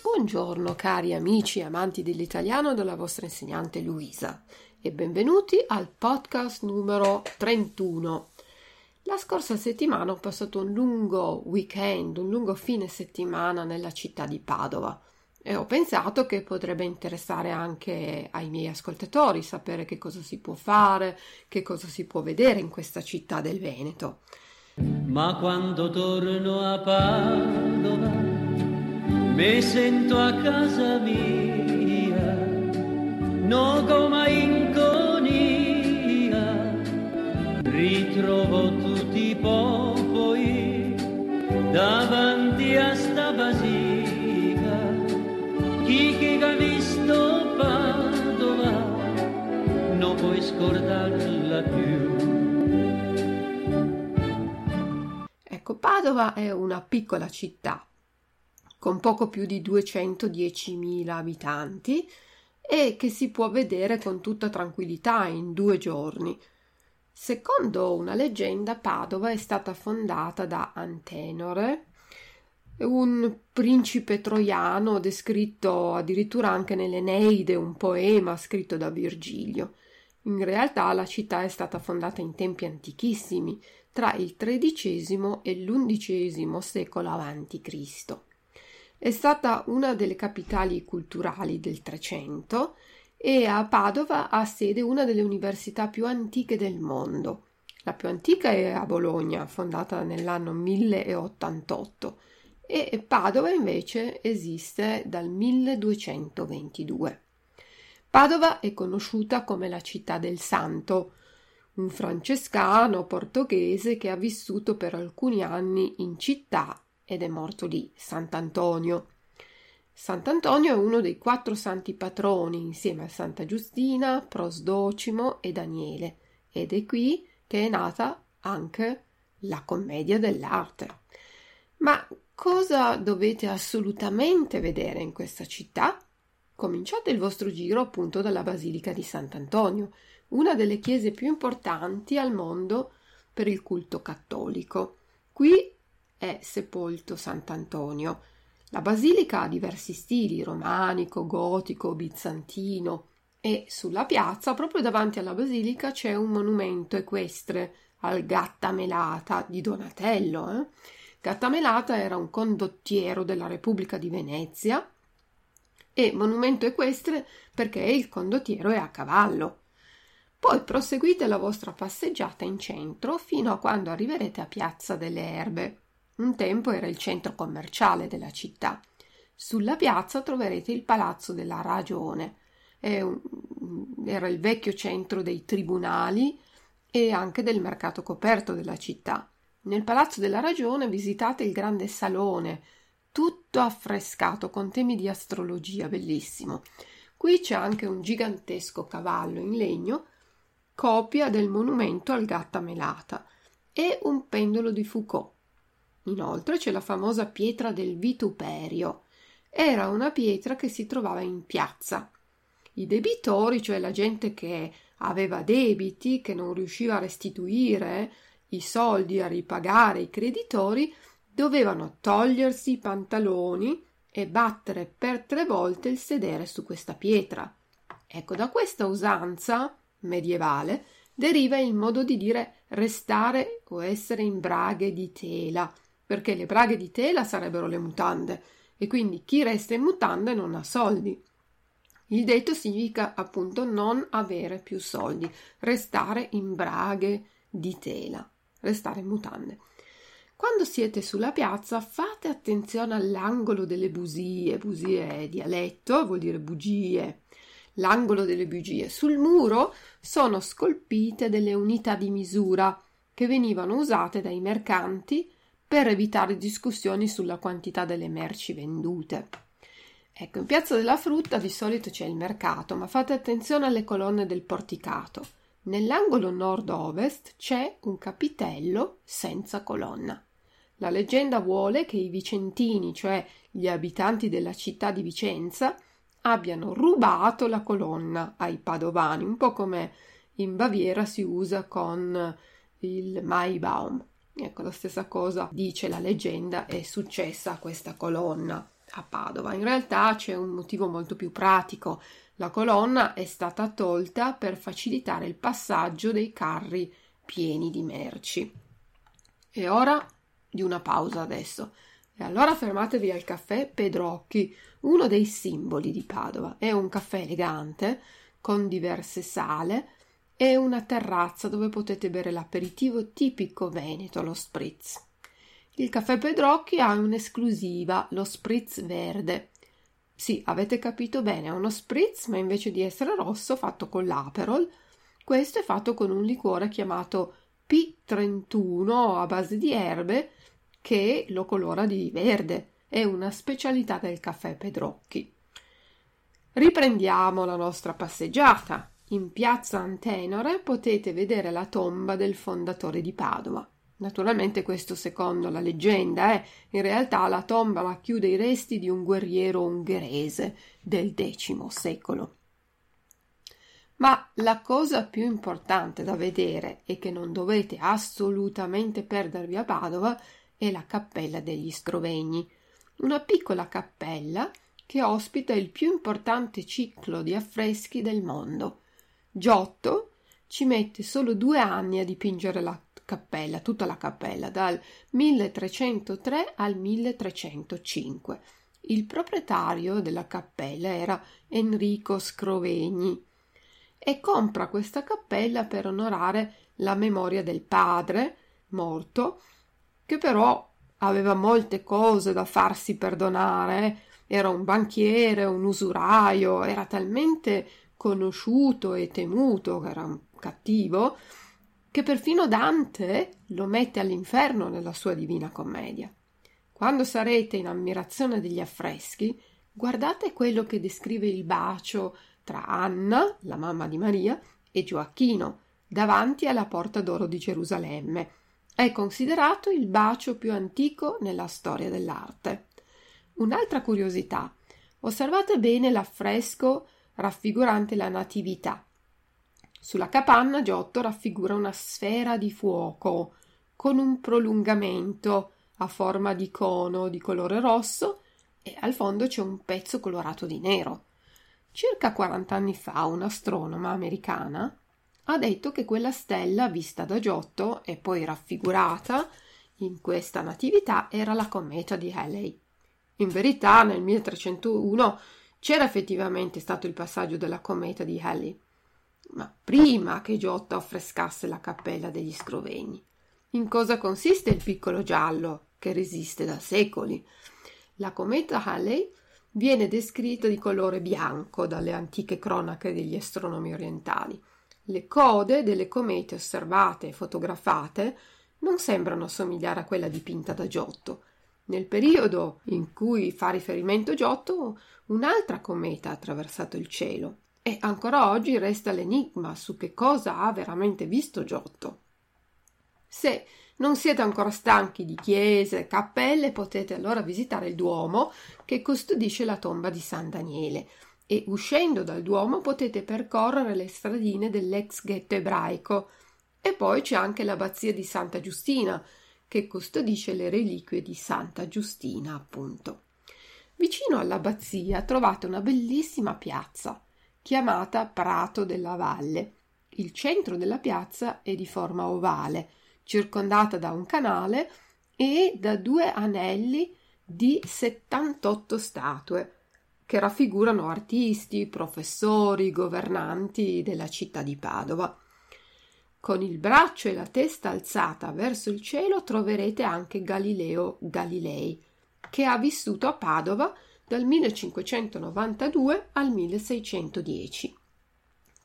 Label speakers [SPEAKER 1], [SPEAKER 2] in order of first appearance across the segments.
[SPEAKER 1] Buongiorno cari amici e amanti dell'italiano dalla vostra insegnante Luisa e benvenuti al podcast numero 31. La scorsa settimana ho passato un lungo weekend, un lungo fine settimana nella città di Padova e ho pensato che potrebbe interessare anche ai miei ascoltatori sapere che cosa si può fare, che cosa si può vedere in questa città del Veneto.
[SPEAKER 2] Ma quando torno a Padova mi sento a casa mia, no come in conia, ritrovo tutti i popoli davanti a sta basilica. Ha visto Padova non puoi scordarla più.
[SPEAKER 1] Ecco, Padova è una piccola città con poco più di 210.000 abitanti e che si può vedere con tutta tranquillità in due giorni. Secondo una leggenda, Padova è stata fondata da Antenore, un principe troiano descritto addirittura anche nell'Eneide, un poema scritto da Virgilio. In realtà la città è stata fondata in tempi antichissimi, tra il XIII e l'XI secolo a.C. È stata una delle capitali culturali del Trecento e a Padova ha sede una delle università più antiche del mondo. La più antica è a Bologna, fondata nell'anno 1088, e Padova invece esiste dal 1222. Padova è conosciuta come la città del santo, un francescano portoghese che ha vissuto per alcuni anni in città ed è morto lì, Sant'Antonio. Sant'Antonio è uno dei quattro santi patroni insieme a Santa Giustina, Prosdocimo e Daniele ed è qui che è nata anche la commedia dell'arte. Ma cosa dovete assolutamente vedere in questa città? Cominciate il vostro giro appunto dalla Basilica di Sant'Antonio, una delle chiese più importanti al mondo per il culto cattolico. Qui è sepolto Sant'Antonio. La basilica ha diversi stili, romanico, gotico, bizantino, e sulla piazza, proprio davanti alla basilica, c'è un monumento equestre al Gattamelata di Donatello. Eh? Gattamelata era un condottiero della Repubblica di Venezia e monumento equestre perché il condottiero è a cavallo. Poi proseguite la vostra passeggiata in centro fino a quando arriverete a Piazza delle Erbe. Un tempo era il centro commerciale della città. Sulla piazza troverete il Palazzo della Ragione. era il vecchio centro dei tribunali e anche del mercato coperto della città. Nel Palazzo della Ragione visitate il grande salone, tutto affrescato con temi di astrologia, bellissimo. Qui c'è anche un gigantesco cavallo in legno copia del monumento al gatta melata e un pendolo di Foucault. Inoltre c'è la famosa pietra del vituperio. Era una pietra che si trovava in piazza. I debitori, cioè la gente che aveva debiti, che non riusciva a restituire i soldi, a ripagare i creditori, dovevano togliersi i pantaloni e battere per tre volte il sedere su questa pietra. Ecco, da questa usanza medievale deriva il modo di dire restare o essere in braghe di tela, perché le braghe di tela sarebbero le mutande e quindi chi resta in mutande non ha soldi. Il detto significa appunto non avere più soldi, restare in braghe di tela, restare in mutande. Quando siete sulla piazza fate attenzione all'angolo delle busie è dialetto, vuol dire bugie, l'angolo delle bugie. Sul muro sono scolpite delle unità di misura che venivano usate dai mercanti per evitare discussioni sulla quantità delle merci vendute. Ecco, in Piazza della Frutta di solito c'è il mercato, ma fate attenzione alle colonne del porticato. Nell'angolo nord-ovest c'è un capitello senza colonna. La leggenda vuole che i vicentini, cioè gli abitanti della città di Vicenza, abbiano rubato la colonna ai padovani, un po' come in Baviera si usa con il Maibaum. Ecco, la stessa cosa dice la leggenda è successa a questa colonna a Padova. In realtà c'è un motivo molto più pratico. La colonna è stata tolta per facilitare il passaggio dei carri pieni di merci. E ora di una pausa adesso. E allora fermatevi al caffè Pedrocchi, uno dei simboli di Padova. È un caffè elegante, con diverse sale e una terrazza dove potete bere l'aperitivo tipico veneto, lo spritz. Il caffè Pedrocchi ha un'esclusiva, lo spritz verde. Sì, avete capito bene, è uno spritz, ma invece di essere rosso, fatto con l'aperol, questo è fatto con un liquore chiamato P31 a base di erbe che lo colora di verde. È una specialità del caffè Pedrocchi. Riprendiamo la nostra passeggiata. In piazza Antenore potete vedere la tomba del fondatore di Padova. Naturalmente questo secondo la leggenda, eh? in realtà la tomba racchiude i resti di un guerriero ungherese del X secolo. Ma la cosa più importante da vedere e che non dovete assolutamente perdervi a Padova è la Cappella degli Strovegni, una piccola cappella che ospita il più importante ciclo di affreschi del mondo. Giotto ci mette solo due anni a dipingere la cappella, tutta la cappella, dal 1303 al 1305. Il proprietario della cappella era Enrico Scrovegni e compra questa cappella per onorare la memoria del padre morto, che però aveva molte cose da farsi perdonare. Era un banchiere, un usuraio, era talmente conosciuto e temuto, era un cattivo, che perfino Dante lo mette all'inferno nella sua Divina Commedia. Quando sarete in ammirazione degli affreschi, guardate quello che descrive il bacio tra Anna, la mamma di Maria, e Gioacchino, davanti alla porta d'oro di Gerusalemme. È considerato il bacio più antico nella storia dell'arte. Un'altra curiosità. Osservate bene l'affresco raffigurante la Natività. Sulla capanna Giotto raffigura una sfera di fuoco con un prolungamento a forma di cono di colore rosso e al fondo c'è un pezzo colorato di nero. Circa 40 anni fa un'astronoma americana ha detto che quella stella vista da Giotto e poi raffigurata in questa natività era la cometa di Halley. In verità nel 1301 c'era effettivamente stato il passaggio della cometa di Halley, ma prima che Giotto affrescasse la cappella degli Scrovegni. In cosa consiste il piccolo giallo che resiste da secoli? La cometa Halley viene descritta di colore bianco dalle antiche cronache degli astronomi orientali. Le code delle comete osservate e fotografate non sembrano somigliare a quella dipinta da Giotto. Nel periodo in cui fa riferimento Giotto, un'altra cometa ha attraversato il cielo e ancora oggi resta l'enigma su che cosa ha veramente visto Giotto. Se non siete ancora stanchi di chiese e cappelle, potete allora visitare il Duomo che custodisce la tomba di San Daniele e uscendo dal Duomo potete percorrere le stradine dell'ex ghetto ebraico e poi c'è anche l'abbazia di Santa Giustina che custodisce le reliquie di Santa Giustina, appunto. Vicino all'abbazia trovate una bellissima piazza chiamata Prato della Valle. Il centro della piazza è di forma ovale, circondata da un canale e da due anelli di 78 statue che raffigurano artisti, professori, governanti della città di Padova. Con il braccio e la testa alzata verso il cielo troverete anche Galileo Galilei, che ha vissuto a Padova dal 1592 al 1610.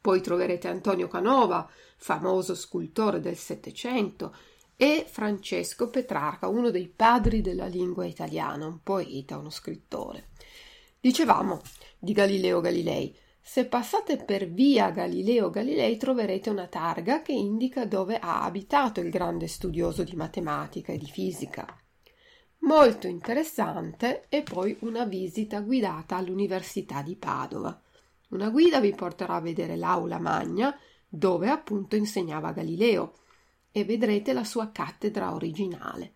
[SPEAKER 1] Poi troverete Antonio Canova, famoso scultore del Settecento, e Francesco Petrarca, uno dei padri della lingua italiana, un poeta, uno scrittore. Dicevamo di Galileo Galilei. Se passate per via Galileo Galilei troverete una targa che indica dove ha abitato il grande studioso di matematica e di fisica. Molto interessante e poi una visita guidata all'Università di Padova. Una guida vi porterà a vedere l'aula magna dove appunto insegnava Galileo e vedrete la sua cattedra originale.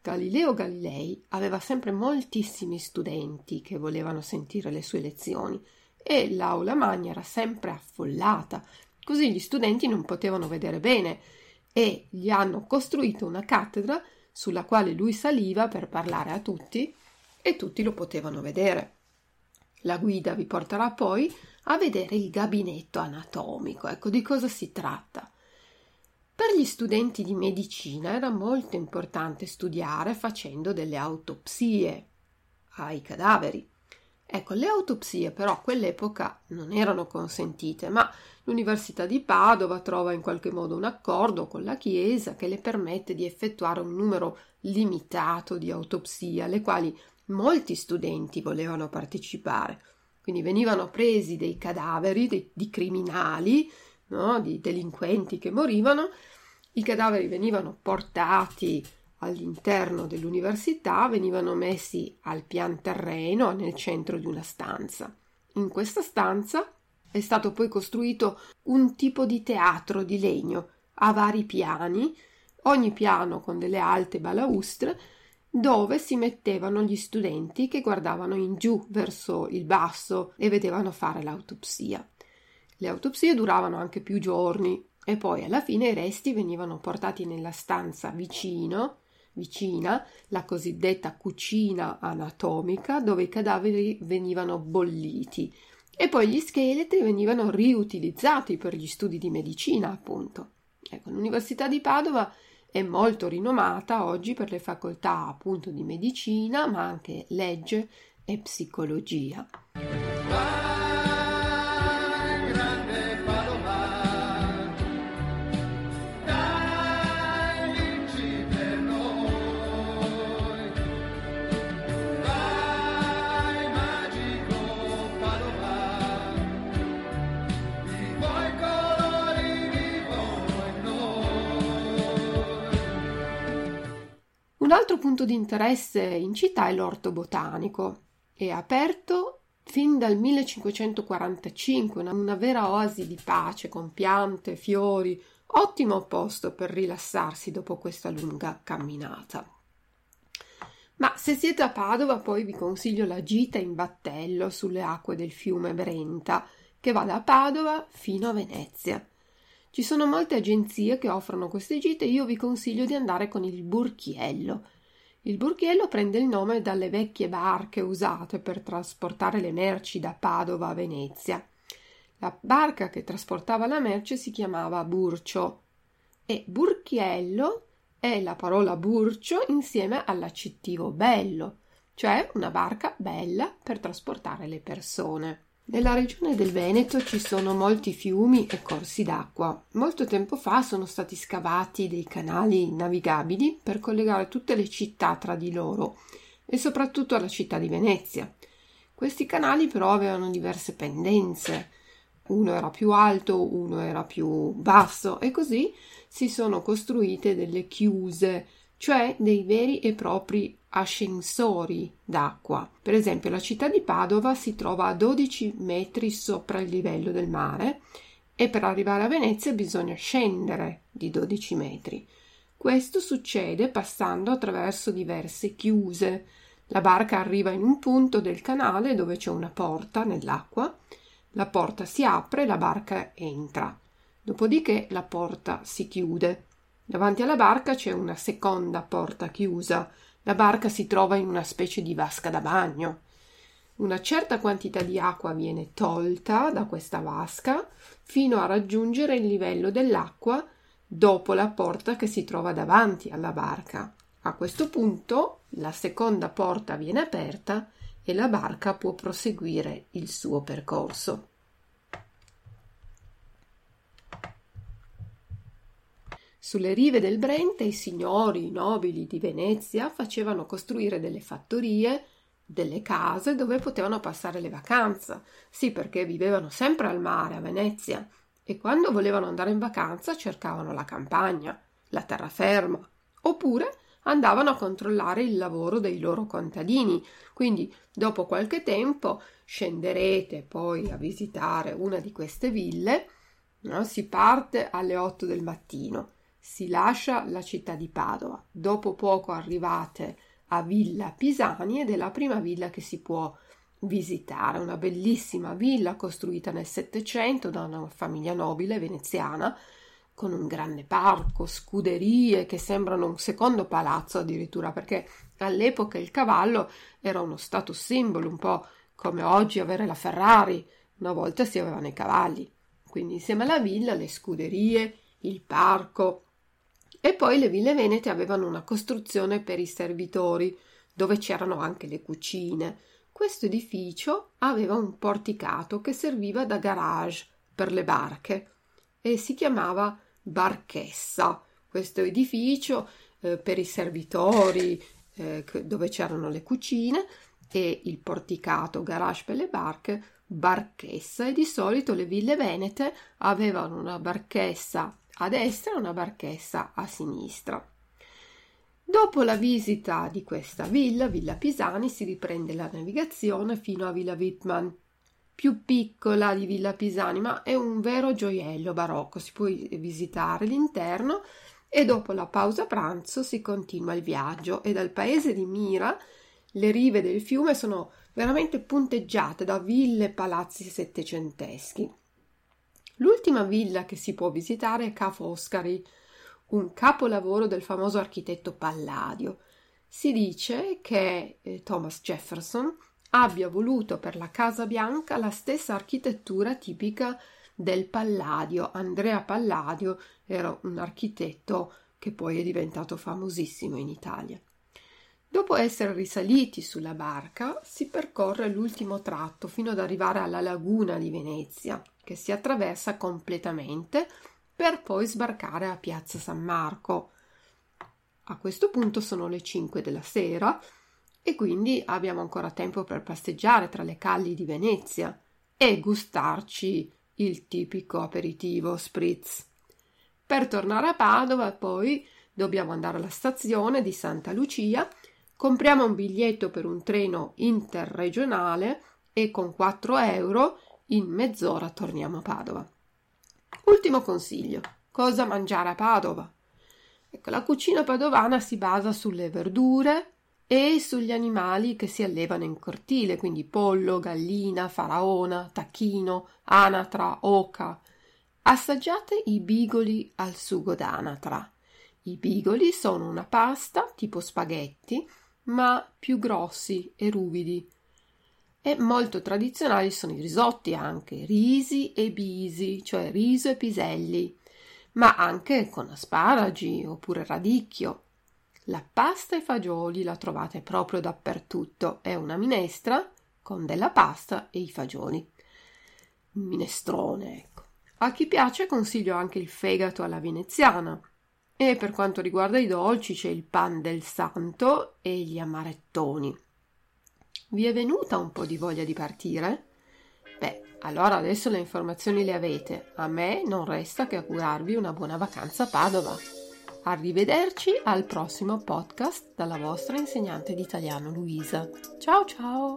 [SPEAKER 1] Galileo Galilei aveva sempre moltissimi studenti che volevano sentire le sue lezioni e l'aula magna era sempre affollata, così gli studenti non potevano vedere bene e gli hanno costruito una cattedra sulla quale lui saliva per parlare a tutti e tutti lo potevano vedere. La guida vi porterà poi a vedere il gabinetto anatomico. Ecco di cosa si tratta. Per gli studenti di medicina era molto importante studiare facendo delle autopsie ai cadaveri. Ecco, le autopsie però a quell'epoca non erano consentite, ma l'Università di Padova trova in qualche modo un accordo con la Chiesa che le permette di effettuare un numero limitato di autopsie, alle quali molti studenti volevano partecipare. Quindi venivano presi dei cadaveri dei, di criminali, no? di delinquenti che morivano, i cadaveri venivano portati all'interno dell'università, venivano messi al pian terreno nel centro di una stanza. In questa stanza è stato poi costruito un tipo di teatro di legno a vari piani, ogni piano con delle alte balaustre, dove si mettevano gli studenti che guardavano in giù verso il basso e vedevano fare l'autopsia. Le autopsie duravano anche più giorni e poi alla fine i resti venivano portati nella stanza vicino, vicina, la cosiddetta cucina anatomica, dove i cadaveri venivano bolliti e poi gli scheletri venivano riutilizzati per gli studi di medicina, appunto. Ecco, l'Università di Padova è molto rinomata oggi per le facoltà appunto di medicina, ma anche legge e psicologia. Punto di interesse in città è l'orto botanico. È aperto fin dal 1545, una, una vera oasi di pace con piante, fiori, ottimo posto per rilassarsi dopo questa lunga camminata. Ma se siete a Padova, poi vi consiglio la gita in battello sulle acque del fiume Brenta, che va da Padova fino a Venezia. Ci sono molte agenzie che offrono queste gite io vi consiglio di andare con il burchiello. Il burchiello prende il nome dalle vecchie barche usate per trasportare le merci da Padova a Venezia. La barca che trasportava la merce si chiamava burcio e burchiello è la parola burcio insieme all'accettivo bello, cioè una barca bella per trasportare le persone. Nella regione del Veneto ci sono molti fiumi e corsi d'acqua. Molto tempo fa sono stati scavati dei canali navigabili per collegare tutte le città tra di loro e soprattutto la città di Venezia. Questi canali però avevano diverse pendenze. Uno era più alto, uno era più basso e così si sono costruite delle chiuse, cioè dei veri e propri ascensori d'acqua. Per esempio, la città di Padova si trova a 12 metri sopra il livello del mare e per arrivare a Venezia bisogna scendere di 12 metri. Questo succede passando attraverso diverse chiuse. La barca arriva in un punto del canale dove c'è una porta nell'acqua, la porta si apre e la barca entra. Dopodiché la porta si chiude. Davanti alla barca c'è una seconda porta chiusa la barca si trova in una specie di vasca da bagno. Una certa quantità di acqua viene tolta da questa vasca fino a raggiungere il livello dell'acqua dopo la porta che si trova davanti alla barca. A questo punto la seconda porta viene aperta e la barca può proseguire il suo percorso. Sulle rive del Brenta i signori, i nobili di Venezia facevano costruire delle fattorie, delle case dove potevano passare le vacanze. Sì, perché vivevano sempre al mare a Venezia e quando volevano andare in vacanza cercavano la campagna, la terraferma, oppure andavano a controllare il lavoro dei loro contadini. Quindi, dopo qualche tempo, scenderete poi a visitare una di queste ville. No? Si parte alle 8 del mattino si lascia la città di Padova. Dopo poco arrivate a Villa Pisani ed è la prima villa che si può visitare, una bellissima villa costruita nel Settecento da una famiglia nobile veneziana con un grande parco, scuderie che sembrano un secondo palazzo addirittura, perché all'epoca il cavallo era uno status symbol, un po' come oggi avere la Ferrari, una volta si avevano i cavalli. Quindi insieme alla villa le scuderie, il parco e poi le ville venete avevano una costruzione per i servitori, dove c'erano anche le cucine. Questo edificio aveva un porticato che serviva da garage per le barche e si chiamava Barchessa. Questo edificio eh, per i servitori, eh, dove c'erano le cucine, e il porticato garage per le barche, barchessa. E di solito le ville venete avevano una barchessa a destra e una barchessa a sinistra. Dopo la visita di questa villa, Villa Pisani, si riprende la navigazione fino a Villa Wittmann più piccola di Villa Pisani, ma è un vero gioiello barocco, si può visitare l'interno e dopo la pausa pranzo si continua il viaggio e dal paese di Mira le rive del fiume sono veramente punteggiate da ville e palazzi settecenteschi. L'ultima villa che si può visitare è Ca' Foscari, un capolavoro del famoso architetto Palladio. Si dice che eh, Thomas Jefferson abbia voluto per la Casa Bianca la stessa architettura tipica del Palladio. Andrea Palladio era un architetto che poi è diventato famosissimo in Italia. Dopo essere risaliti sulla barca, si percorre l'ultimo tratto fino ad arrivare alla laguna di Venezia, che si attraversa completamente per poi sbarcare a Piazza San Marco. A questo punto sono le 5 della sera e quindi abbiamo ancora tempo per passeggiare tra le calli di Venezia e gustarci il tipico aperitivo spritz. Per tornare a Padova poi dobbiamo andare alla stazione di Santa Lucia, compriamo un biglietto per un treno interregionale e con 4 euro in mezz'ora torniamo a Padova. Ultimo consiglio: cosa mangiare a Padova? Ecco, la cucina padovana si basa sulle verdure, e sugli animali che si allevano in cortile, quindi pollo, gallina, faraona, tacchino, anatra, oca. Assaggiate i bigoli al sugo d'anatra. I bigoli sono una pasta tipo spaghetti, ma più grossi e ruvidi. E molto tradizionali sono i risotti anche, risi e bisi, cioè riso e piselli, ma anche con asparagi oppure radicchio. La pasta e fagioli la trovate proprio dappertutto. È una minestra con della pasta e i fagioli. Un minestrone, ecco. A chi piace consiglio anche il fegato alla veneziana. E per quanto riguarda i dolci c'è il pan del santo e gli amarettoni. Vi è venuta un po' di voglia di partire? Beh, allora adesso le informazioni le avete. A me non resta che augurarvi una buona vacanza a Padova. Arrivederci al prossimo podcast dalla vostra insegnante di italiano Luisa. Ciao ciao!